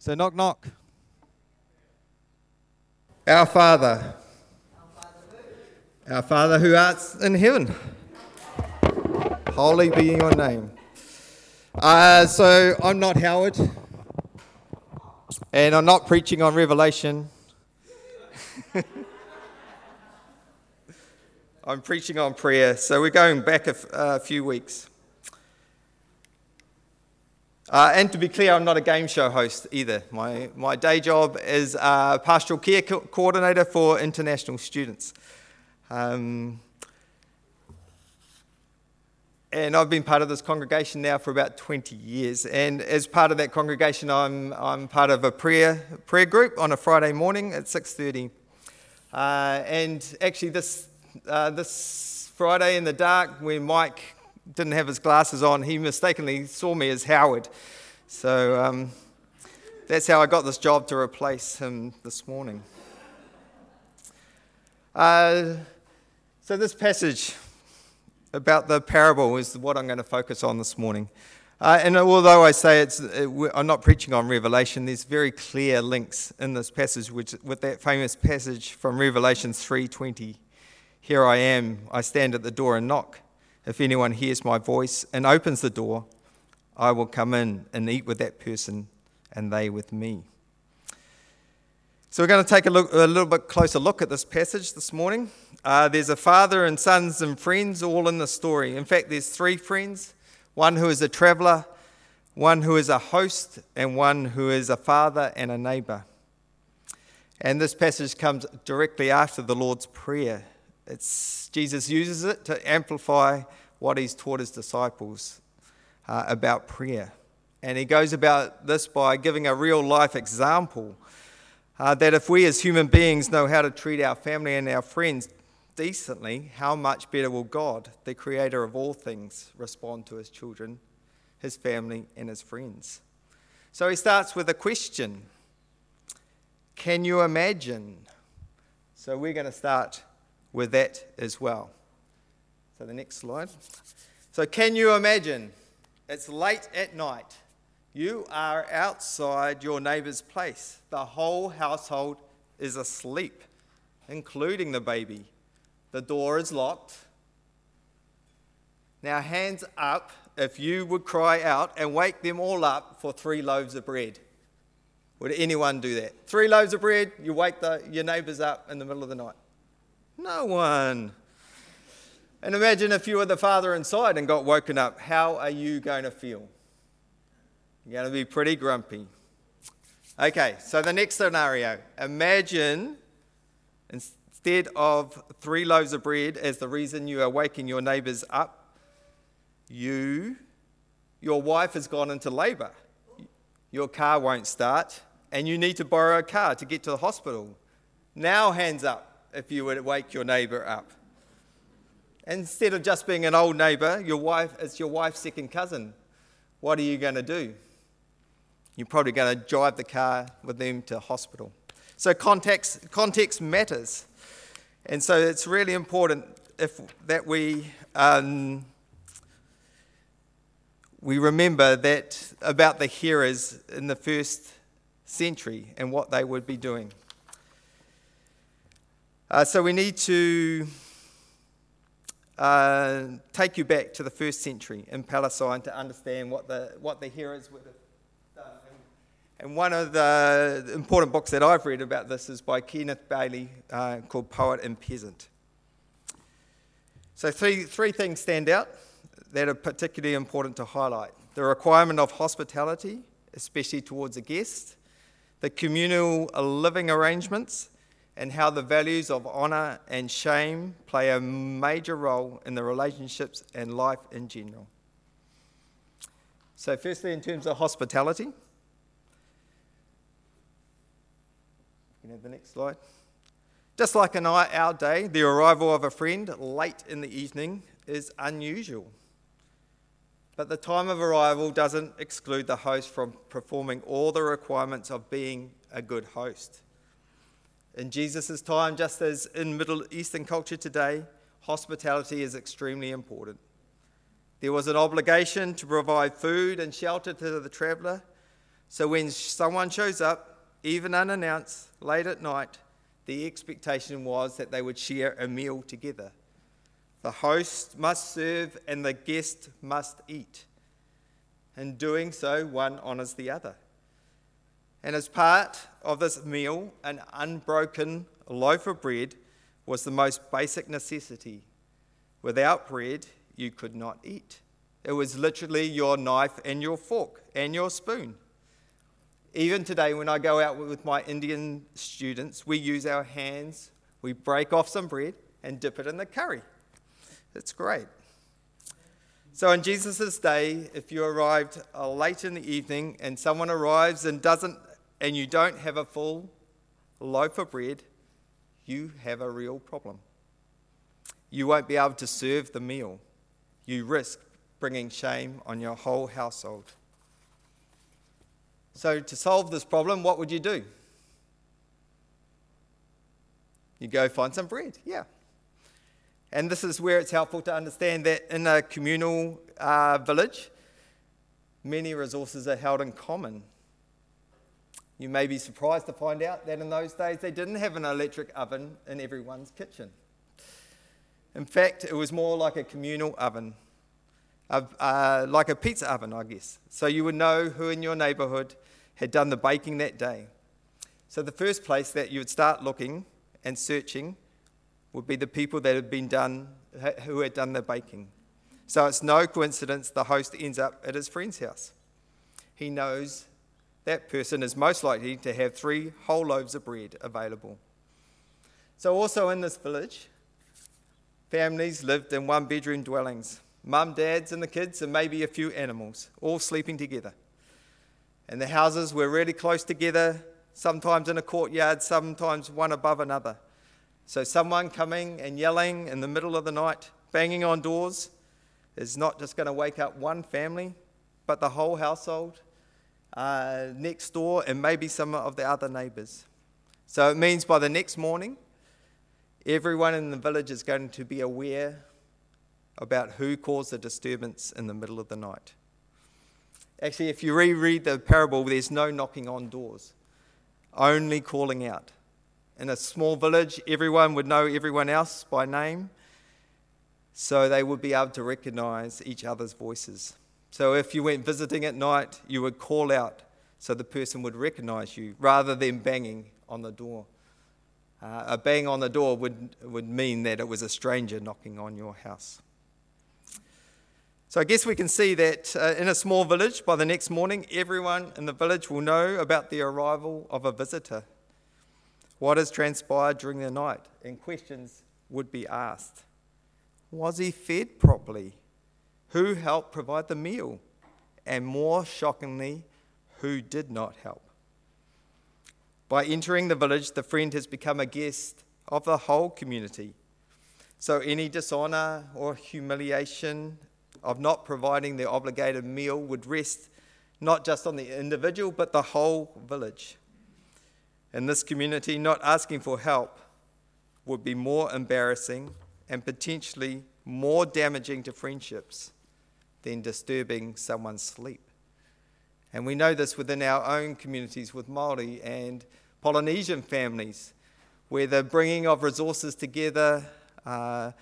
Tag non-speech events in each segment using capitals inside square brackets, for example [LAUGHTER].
So, knock, knock. Our Father, our Father who art in heaven, holy be your name. Uh, so, I'm not Howard, and I'm not preaching on Revelation. [LAUGHS] I'm preaching on prayer, so we're going back a, few weeks. Uh, and to be clear, I'm not a game show host either. My, my day job is uh, pastoral care co- coordinator for international students. Um, and I've been part of this congregation now for about 20 years. And as part of that congregation, I'm, I'm part of a prayer, prayer group on a Friday morning at 6.30. Uh, and actually this, uh, this Friday in the dark, when Mike didn't have his glasses on, he mistakenly saw me as Howard. So um, that's how I got this job to replace him this morning. Uh, so, this passage about the parable is what I'm going to focus on this morning. Uh, and although I say it's, it, I'm not preaching on Revelation, there's very clear links in this passage which, with that famous passage from Revelation 3:20. Here I am, I stand at the door and knock. If anyone hears my voice and opens the door, I will come in and eat with that person and they with me. So, we're going to take a, look, a little bit closer look at this passage this morning. Uh, there's a father and sons and friends all in the story. In fact, there's three friends one who is a traveler, one who is a host, and one who is a father and a neighbor. And this passage comes directly after the Lord's Prayer. It's, Jesus uses it to amplify what he's taught his disciples uh, about prayer. And he goes about this by giving a real life example uh, that if we as human beings know how to treat our family and our friends decently, how much better will God, the creator of all things, respond to his children, his family, and his friends? So he starts with a question Can you imagine? So we're going to start with that as well. So the next slide. So, can you imagine? It's late at night. You are outside your neighbor's place. The whole household is asleep, including the baby. The door is locked. Now, hands up if you would cry out and wake them all up for three loaves of bread. Would anyone do that? Three loaves of bread, you wake the, your neighbors up in the middle of the night. No one. And imagine if you were the father inside and got woken up. How are you going to feel? You're going to be pretty grumpy. Okay, so the next scenario imagine instead of three loaves of bread as the reason you are waking your neighbors up, you, your wife has gone into labor. Your car won't start, and you need to borrow a car to get to the hospital. Now, hands up if you would wake your neighbor up. Instead of just being an old neighbor, your wife it's your wife's second cousin. What are you going to do? You're probably going to drive the car with them to hospital. So context, context matters. And so it's really important if, that we, um, we remember that about the hearers in the first century and what they would be doing. Uh, so we need to uh, take you back to the first century in Palestine to understand what the, what the hearers would have done. And, and one of the important books that I've read about this is by Kenneth Bailey uh, called Poet and Peasant. So, three, three things stand out that are particularly important to highlight the requirement of hospitality, especially towards a guest, the communal living arrangements, and how the values of honour and shame play a major role in the relationships and life in general. So, firstly, in terms of hospitality, you can have the next slide. Just like in our day, the arrival of a friend late in the evening is unusual. But the time of arrival doesn't exclude the host from performing all the requirements of being a good host. In Jesus' time, just as in Middle Eastern culture today, hospitality is extremely important. There was an obligation to provide food and shelter to the traveller, So when someone shows up, even unannounced, late at night, the expectation was that they would share a meal together. The host must serve and the guest must eat. In doing so, one honours the other. And as part of this meal, an unbroken loaf of bread was the most basic necessity. Without bread, you could not eat. It was literally your knife and your fork and your spoon. Even today, when I go out with my Indian students, we use our hands, we break off some bread and dip it in the curry. It's great. So, in Jesus' day, if you arrived uh, late in the evening and someone arrives and doesn't, and you don't have a full loaf of bread, you have a real problem. You won't be able to serve the meal. You risk bringing shame on your whole household. So, to solve this problem, what would you do? You go find some bread, yeah. And this is where it's helpful to understand that in a communal uh, village, many resources are held in common. You may be surprised to find out that in those days they didn't have an electric oven in everyone's kitchen. In fact, it was more like a communal oven, uh, like a pizza oven, I guess. So you would know who in your neighbourhood had done the baking that day. So the first place that you would start looking and searching would be the people that had been done, who had done the baking. So it's no coincidence the host ends up at his friend's house. He knows that person is most likely to have three whole loaves of bread available. So, also in this village, families lived in one bedroom dwellings mum, dads, and the kids, and maybe a few animals, all sleeping together. And the houses were really close together, sometimes in a courtyard, sometimes one above another. So, someone coming and yelling in the middle of the night, banging on doors, is not just going to wake up one family, but the whole household uh, next door and maybe some of the other neighbours. So, it means by the next morning, everyone in the village is going to be aware about who caused the disturbance in the middle of the night. Actually, if you reread the parable, there's no knocking on doors, only calling out. In a small village, everyone would know everyone else by name, so they would be able to recognize each other's voices. So if you went visiting at night, you would call out so the person would recognize you rather than banging on the door. Uh, a bang on the door would, would mean that it was a stranger knocking on your house. So I guess we can see that uh, in a small village, by the next morning, everyone in the village will know about the arrival of a visitor what has transpired during the night, and questions would be asked. Was he fed properly? Who helped provide the meal? And more shockingly, who did not help? By entering the village, the friend has become a guest of the whole community. So any dishonor or humiliation of not providing the obligated meal would rest not just on the individual, but the whole village in this community, not asking for help would be more embarrassing and potentially more damaging to friendships than disturbing someone's sleep. And we know this within our own communities with Māori and Polynesian families, where the bringing of resources together, uh,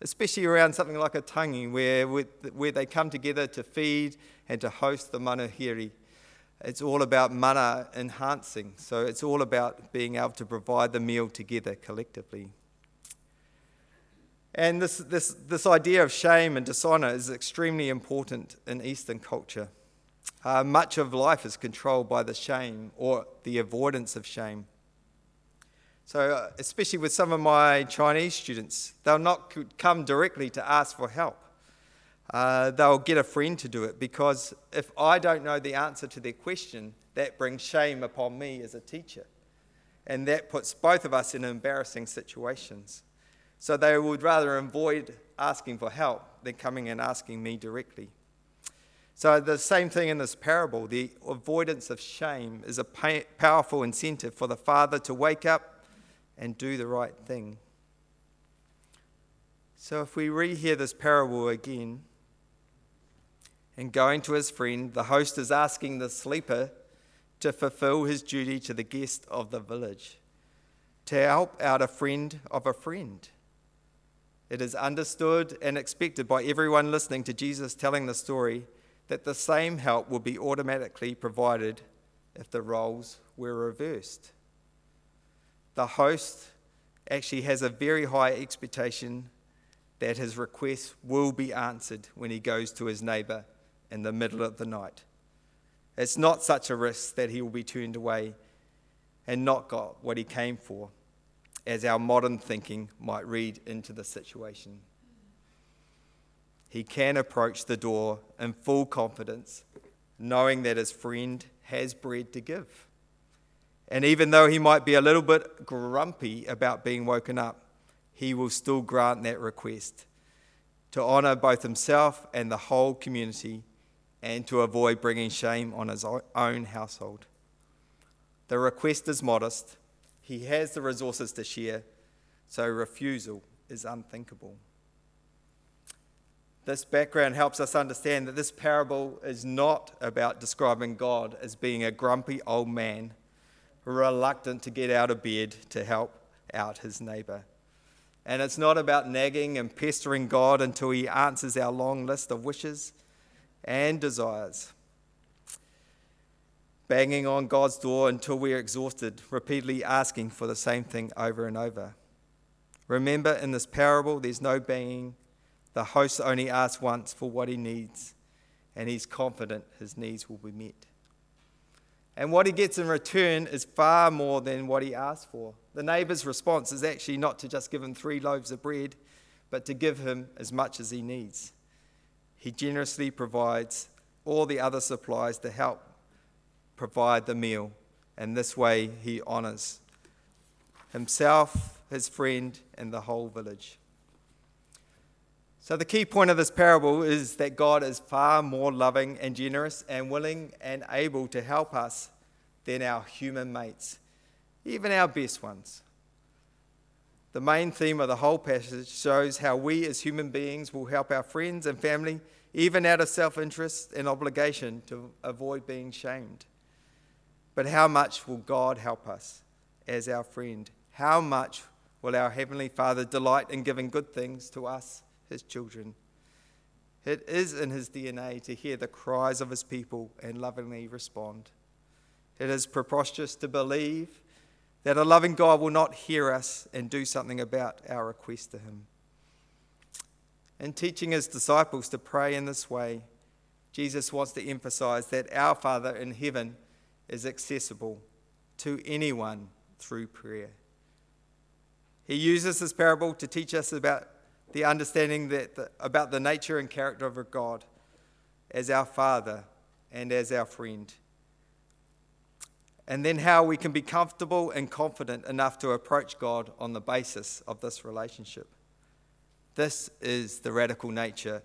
especially around something like a tangi, where, where they come together to feed and to host the manuhiri, it's all about mana enhancing. So it's all about being able to provide the meal together collectively. And this, this, this idea of shame and dishonor is extremely important in Eastern culture. Uh, much of life is controlled by the shame or the avoidance of shame. So, uh, especially with some of my Chinese students, they'll not come directly to ask for help uh, they'll get a friend to do it because if I don't know the answer to their question, that brings shame upon me as a teacher. And that puts both of us in embarrassing situations. So they would rather avoid asking for help than coming and asking me directly. So, the same thing in this parable the avoidance of shame is a powerful incentive for the father to wake up and do the right thing. So, if we rehear this parable again, and going to his friend, the host is asking the sleeper to fulfill his duty to the guest of the village, to help out a friend of a friend. It is understood and expected by everyone listening to Jesus telling the story that the same help will be automatically provided if the roles were reversed. The host actually has a very high expectation that his request will be answered when he goes to his neighbour in the middle of the night. It's not such a risk that he will be turned away and not got what he came for, as our modern thinking might read into the situation. He can approach the door in full confidence, knowing that his friend has bread to give. And even though he might be a little bit grumpy about being woken up, he will still grant that request to honour both himself and the whole community and to avoid bringing shame on his own household. The request is modest, he has the resources to share, so refusal is unthinkable. This background helps us understand that this parable is not about describing God as being a grumpy old man reluctant to get out of bed to help out his neighbor. And it's not about nagging and pestering God until he answers our long list of wishes and desires. Banging on God's door until we're exhausted, repeatedly asking for the same thing over and over. Remember, in this parable, there's no banging. The host only asks once for what he needs, and he's confident his needs will be met. And what he gets in return is far more than what he asked for. The neighbor's response is actually not to just give him three loaves of bread, but to give him as much as he needs. He generously provides all the other supplies to help provide the meal, and this way he honors himself, his friend, and the whole village. So, the key point of this parable is that God is far more loving and generous and willing and able to help us than our human mates, even our best ones. The main theme of the whole passage shows how we as human beings will help our friends and family, even out of self interest and obligation, to avoid being shamed. But how much will God help us as our friend? How much will our Heavenly Father delight in giving good things to us? his children. It is in his DNA to hear the cries of his people and lovingly respond. It is preposterous to believe that a loving God will not hear us and do something about our request to him. In teaching his disciples to pray in this way, Jesus wants to emphasize that our Father in heaven is accessible to anyone through prayer. He uses this parable to teach us about the understanding that the, about the nature and character of God as our Father and as our friend. And then how we can be comfortable and confident enough to approach God on the basis of this relationship. This is the radical nature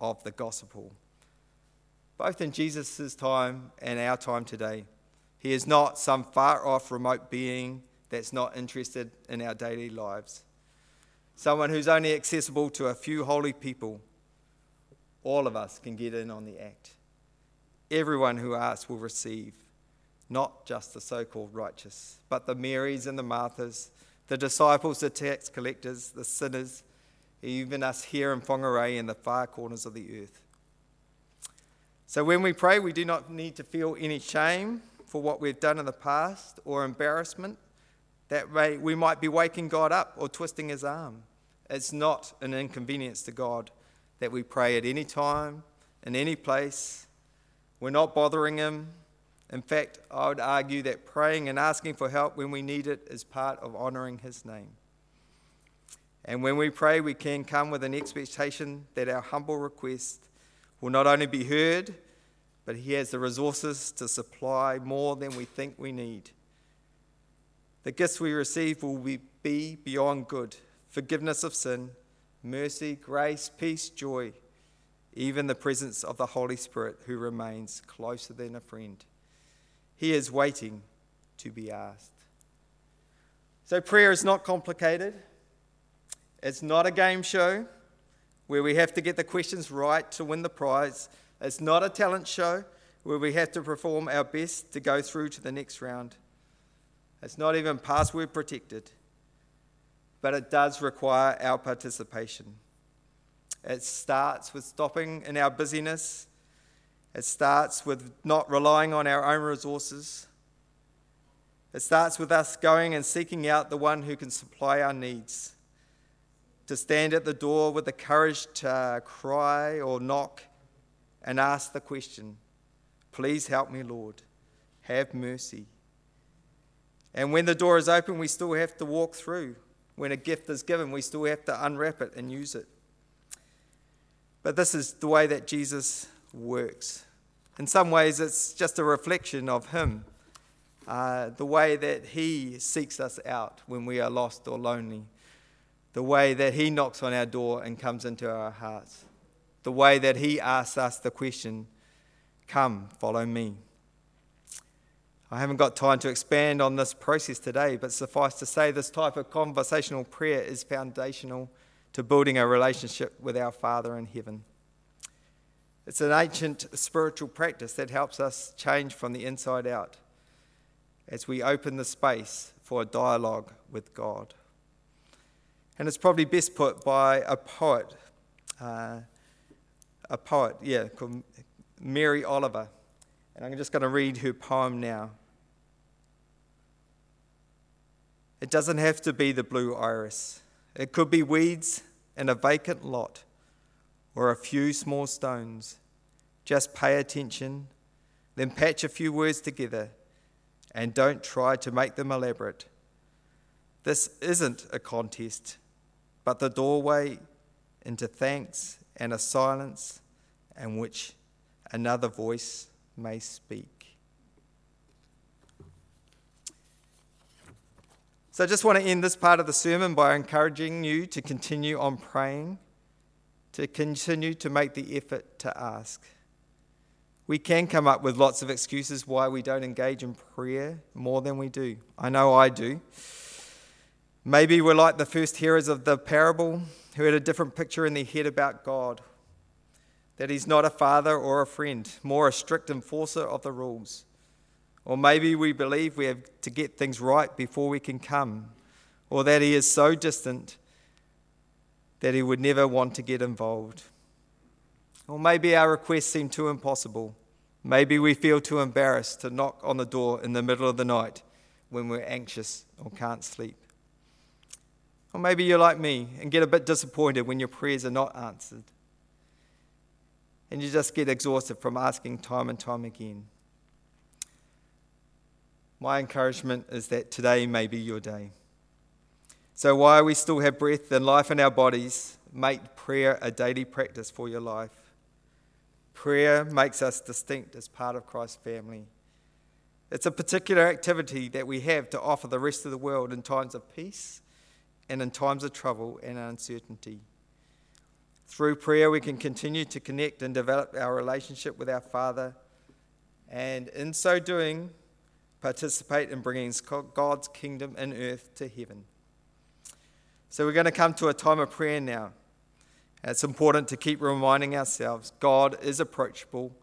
of the gospel. Both in Jesus' time and our time today, He is not some far off remote being that's not interested in our daily lives someone who's only accessible to a few holy people, all of us can get in on the act. Everyone who asks will receive, not just the so called righteous, but the Marys and the Marthas, the disciples, the tax collectors, the sinners, even us here in Whangarei in the far corners of the earth. So when we pray, we do not need to feel any shame for what we've done in the past or embarrassment that we might be waking God up or twisting his arm. It's not an inconvenience to God that we pray at any time, in any place. We're not bothering him. In fact, I would argue that praying and asking for help when we need it is part of honoring his name. And when we pray, we can come with an expectation that our humble request will not only be heard, but he has the resources to supply more than we think we need. The gifts we receive will be, be beyond good forgiveness of sin, mercy, grace, peace, joy, even the presence of the Holy Spirit who remains closer than a friend. He is waiting to be asked. So, prayer is not complicated. It's not a game show where we have to get the questions right to win the prize. It's not a talent show where we have to perform our best to go through to the next round. It's not even password protected, but it does require our participation. It starts with stopping in our busyness, it starts with not relying on our own resources. It starts with us going and seeking out the one who can supply our needs. To stand at the door with the courage to cry or knock and ask the question, Please help me, Lord. Have mercy. And when the door is open, we still have to walk through. When a gift is given, we still have to unwrap it and use it. But this is the way that Jesus works. In some ways, it's just a reflection of Him, uh, the way that He seeks us out when we are lost or lonely, the way that He knocks on our door and comes into our hearts, the way that He asks us the question, Come, follow me. I haven't got time to expand on this process today, but suffice to say, this type of conversational prayer is foundational to building a relationship with our Father in heaven. It's an ancient spiritual practice that helps us change from the inside out as we open the space for a dialogue with God. And it's probably best put by a poet, uh, a poet, yeah, called Mary Oliver. And I'm just going to read her poem now. It doesn't have to be the blue iris, it could be weeds in a vacant lot or a few small stones. Just pay attention, then patch a few words together, and don't try to make them elaborate. This isn't a contest, but the doorway into thanks and a silence in which another voice may speak. So I just want to end this part of the sermon by encouraging you to continue on praying, to continue to make the effort to ask. We can come up with lots of excuses why we don't engage in prayer more than we do. I know I do. Maybe we're like the first hearers of the parable who had a different picture in their head about God that He's not a father or a friend, more a strict enforcer of the rules. Or maybe we believe we have to get things right before we can come, or that He is so distant that He would never want to get involved. Or maybe our requests seem too impossible. Maybe we feel too embarrassed to knock on the door in the middle of the night when we're anxious or can't sleep. Or maybe you're like me and get a bit disappointed when your prayers are not answered. And you just get exhausted from asking time and time again. My encouragement is that today may be your day. So, while we still have breath and life in our bodies, make prayer a daily practice for your life. Prayer makes us distinct as part of Christ's family. It's a particular activity that we have to offer the rest of the world in times of peace and in times of trouble and uncertainty. Through prayer, we can continue to connect and develop our relationship with our Father, and in so doing, participate in bringing God's kingdom in earth to heaven. So we're going to come to a time of prayer now. it's important to keep reminding ourselves God is approachable,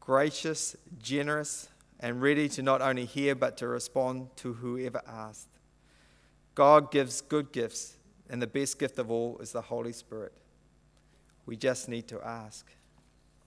gracious, generous, and ready to not only hear but to respond to whoever asks. God gives good gifts, and the best gift of all is the Holy Spirit. We just need to ask.